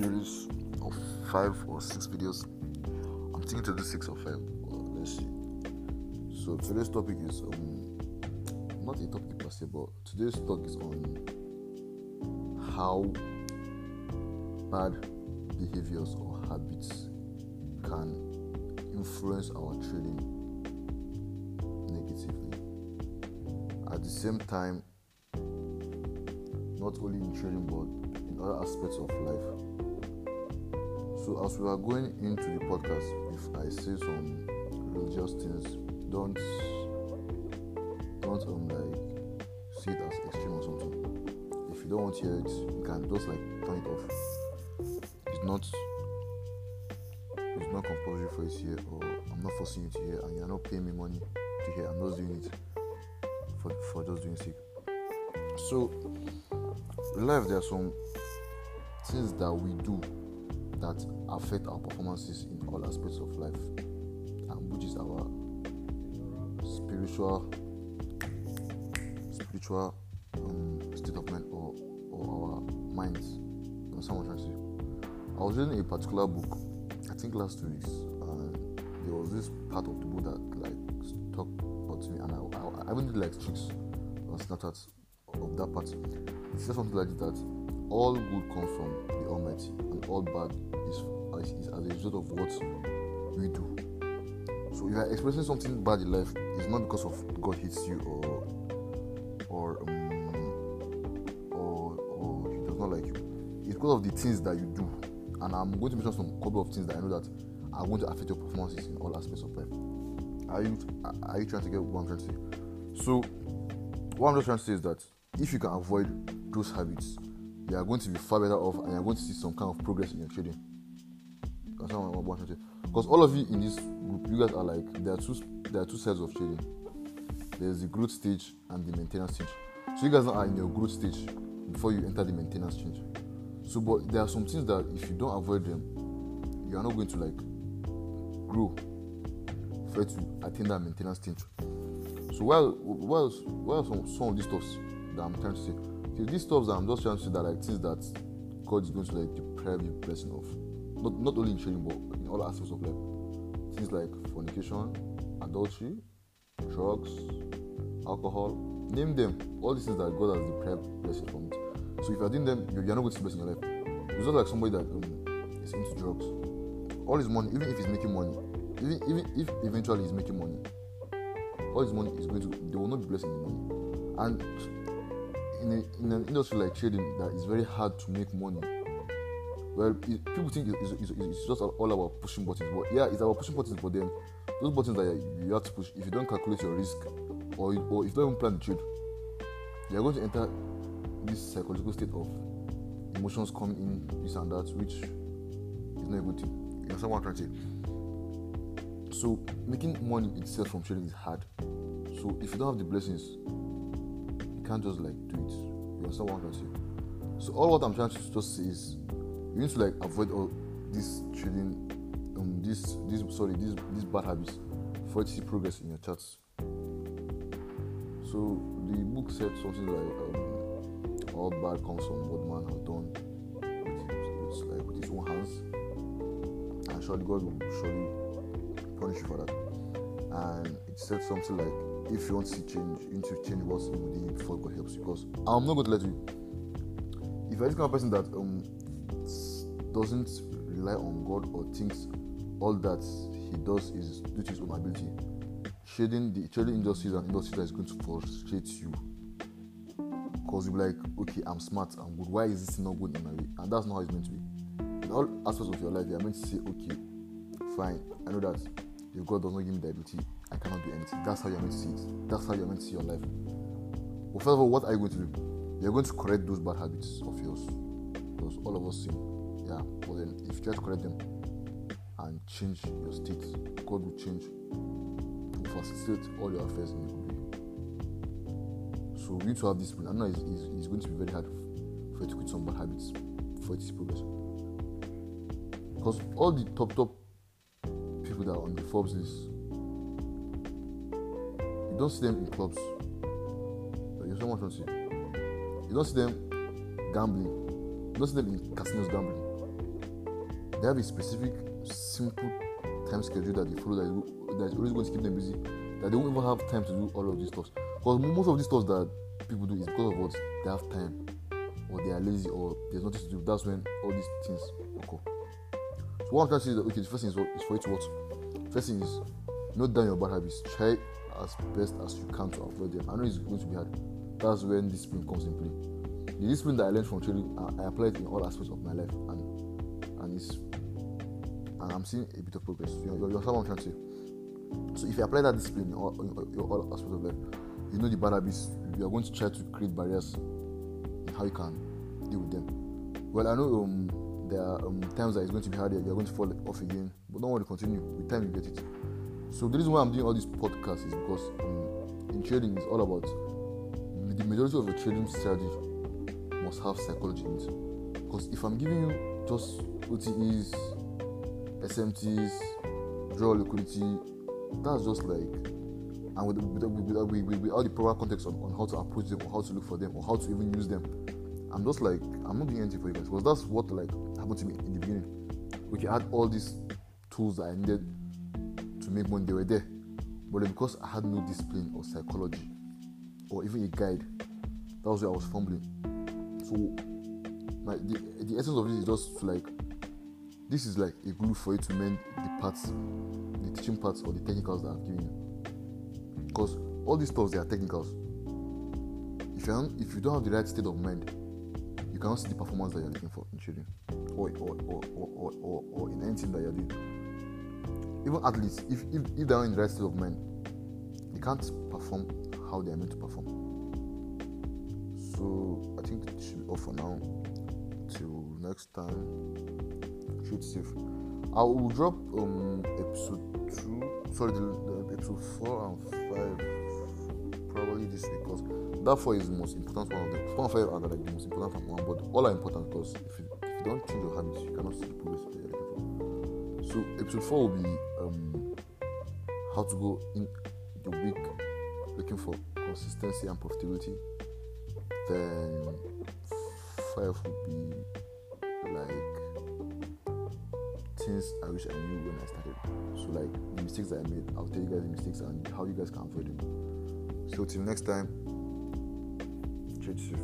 series of five or six videos. I'm thinking to do six or five. Well, let's see. So today's topic is um not a topic per se, but today's talk is on how bad behaviors or habits can influence our trading negatively. At the same time, not only in trading but other aspects of life. So as we are going into the podcast, if I say some religious things, don't don't um like see it as extreme or something. If you don't want to hear it, you can just like turn it off. It's not it's not compulsory for you to hear or I'm not forcing you to hear and you're not paying me money to hear. I'm just doing it for for just doing sake. So life there are some things that we do that affect our performances in all aspects of life and which is our spiritual spiritual um, state of mind or, or our minds. You know someone trying to say? I was reading a particular book i think last two weeks and there was this part of the book that like stuck out to me and i, I, I even did like tricks on snapchat of that part. It says something like that all good comes from the almighty and all bad is, is as a result of what we do. So if you're experiencing something bad in life it's not because of god hits you or or um, or or he does not like you. It's because of the things that you do. And i'm going to mention some couple of things that i know that are going to affect your performances in all aspects of life. Are you are you trying to get what i'm trying to say? So what i'm just trying to say is that if you can avoid those habits you are going to be far better off and you're going to see some kind of progress in your trading. Because all of you in this group you guys are like there are two there are two sides of trading. There's the growth stage and the maintenance stage. So you guys are in your growth stage before you enter the maintenance stage. So but there are some things that if you don't avoid them you are not going to like grow for you to attain that maintenance stage. So while while while some, some of these stuffs that i'm trying to say okay, these stuffs that i'm just trying to say that like things that god is going to like deprive you blessing of. Not not only in trading but in all aspects of life. Things like fornication adultery drugs alcohol name them. All these things that god has deprived blessing from. It so if you're doing them you're, you're not going to see blessing in your life. It's not like somebody that um, is into drugs. All his money even if he's making money even even if eventually he's making money all his money is going to they will not be blessing the money. And in, a, in an industry like trading that is very hard to make money. Well it, people think it's, it's, it's, just all about pushing buttons but yeah it's about pushing buttons but then those buttons that you, have to push if you don't calculate your risk or, or if you don't even plan the trade you're going to enter this psychological state of emotions coming in this and that which is not a good thing. You understand what i'm trying to say? So making money itself from trading is hard. So if you don't have the blessings can't just like do it. You understand what i'm trying to say? So all what i'm trying to just say is you need to like avoid all this trading um this this sorry this these bad habits for to see progress in your charts. So the book said something like um, all bad comes from what man has done. With, with, like, with his own hands. And surely god will surely punish you for that. And it said something like if you want to see change you need to change what's within you before god helps you because i'm not going to let you if you're this kind of person that um doesn't rely on God or thinks all that he does is due to his own ability. Trading the trading industries and industries that is going to frustrate you. Because you'll be like, okay, I'm smart, I'm good. Why is this not good in my way? And that's not how it's meant to be. In all aspects of your life, you're meant to say, okay, fine, I know that if God does not give me the ability, I cannot do anything. That's how you're meant to see it. That's how you're meant to see your life. Well, first of all, what are you going to do? You're going to correct those bad habits of yours. Because all of us sin yeah but then if you try to correct them and change your state god will change will facilitate all your affairs in a good way so we need to have discipline i know it's, it's, it's, going to be very hard for you to quit some bad habits for you to progress because all the top top people that are on the forbes list don't see them in clubs you know what i'm saying you don't see them gambling you don't see them in casinos gambling they have a specific, simple time schedule that they follow that is, that is always going to keep them busy. That they won't even have time to do all of these stuff. Because most of these stuff that people do is because of what they have time, or they are lazy, or there's nothing to do. That's when all these things occur. So what I'm trying to say is that okay, the first thing is, is for you to what? First thing is note down your bad habits. Try as best as you can to avoid them. I know it's going to be hard. That's when discipline comes in play. The discipline that I learned from training, I, I it in all aspects of my life, and and it's and I'm seeing a bit of progress. You know, you're, someone trying to say. So if you apply that discipline in all, in all aspects of life, you know the bad habits. You are going to try to create barriers in how you can deal with them. Well, I know um, there are um, times that it's going to be hard. You're going to fall off again, but don't worry, continue. With time, you get it. So the reason why I'm doing all these podcasts is because um, in trading it's all about the majority of your trading strategy must have psychology in it. Because if I'm giving you just OTEs, SMTs, draw liquidity, that's just like and with, with, with, with, all the proper context on, on how to approach them or how to look for them or how to even use them. I'm just like I'm not doing anything for you guys because that's what like happened to me in the beginning. We had all these tools that I needed to make money, they were there. But because I had no discipline or psychology or even a guide, that was where I was fumbling. So my the, the essence of this is just to like this is like a glue for you to mend the parts, the teaching parts or the technicals that I've given you. Because all these stuff they are technicals. If you if you don't have the right state of mind, you cannot see the performance that you're looking for in trading or or, or, or, or, or in anything that you're doing even athletes, if, if, if they're in the right state of mind, they can't perform how they are meant to perform. So I think it should be all for now. Till next time, shoot safe. I will drop um episode two, sorry, the, the episode four and five probably this week because that four is the most important one of them. Four and five are like the most important one, but all are important because if you, if you don't change your habits, you cannot see the progress. So episode four will be um, how to go in the week looking for consistency and profitability. Then five would be like things I wish I knew when I started. So like the mistakes I made, I'll tell you guys the mistakes and how you guys can avoid them. So till next time, trade safe.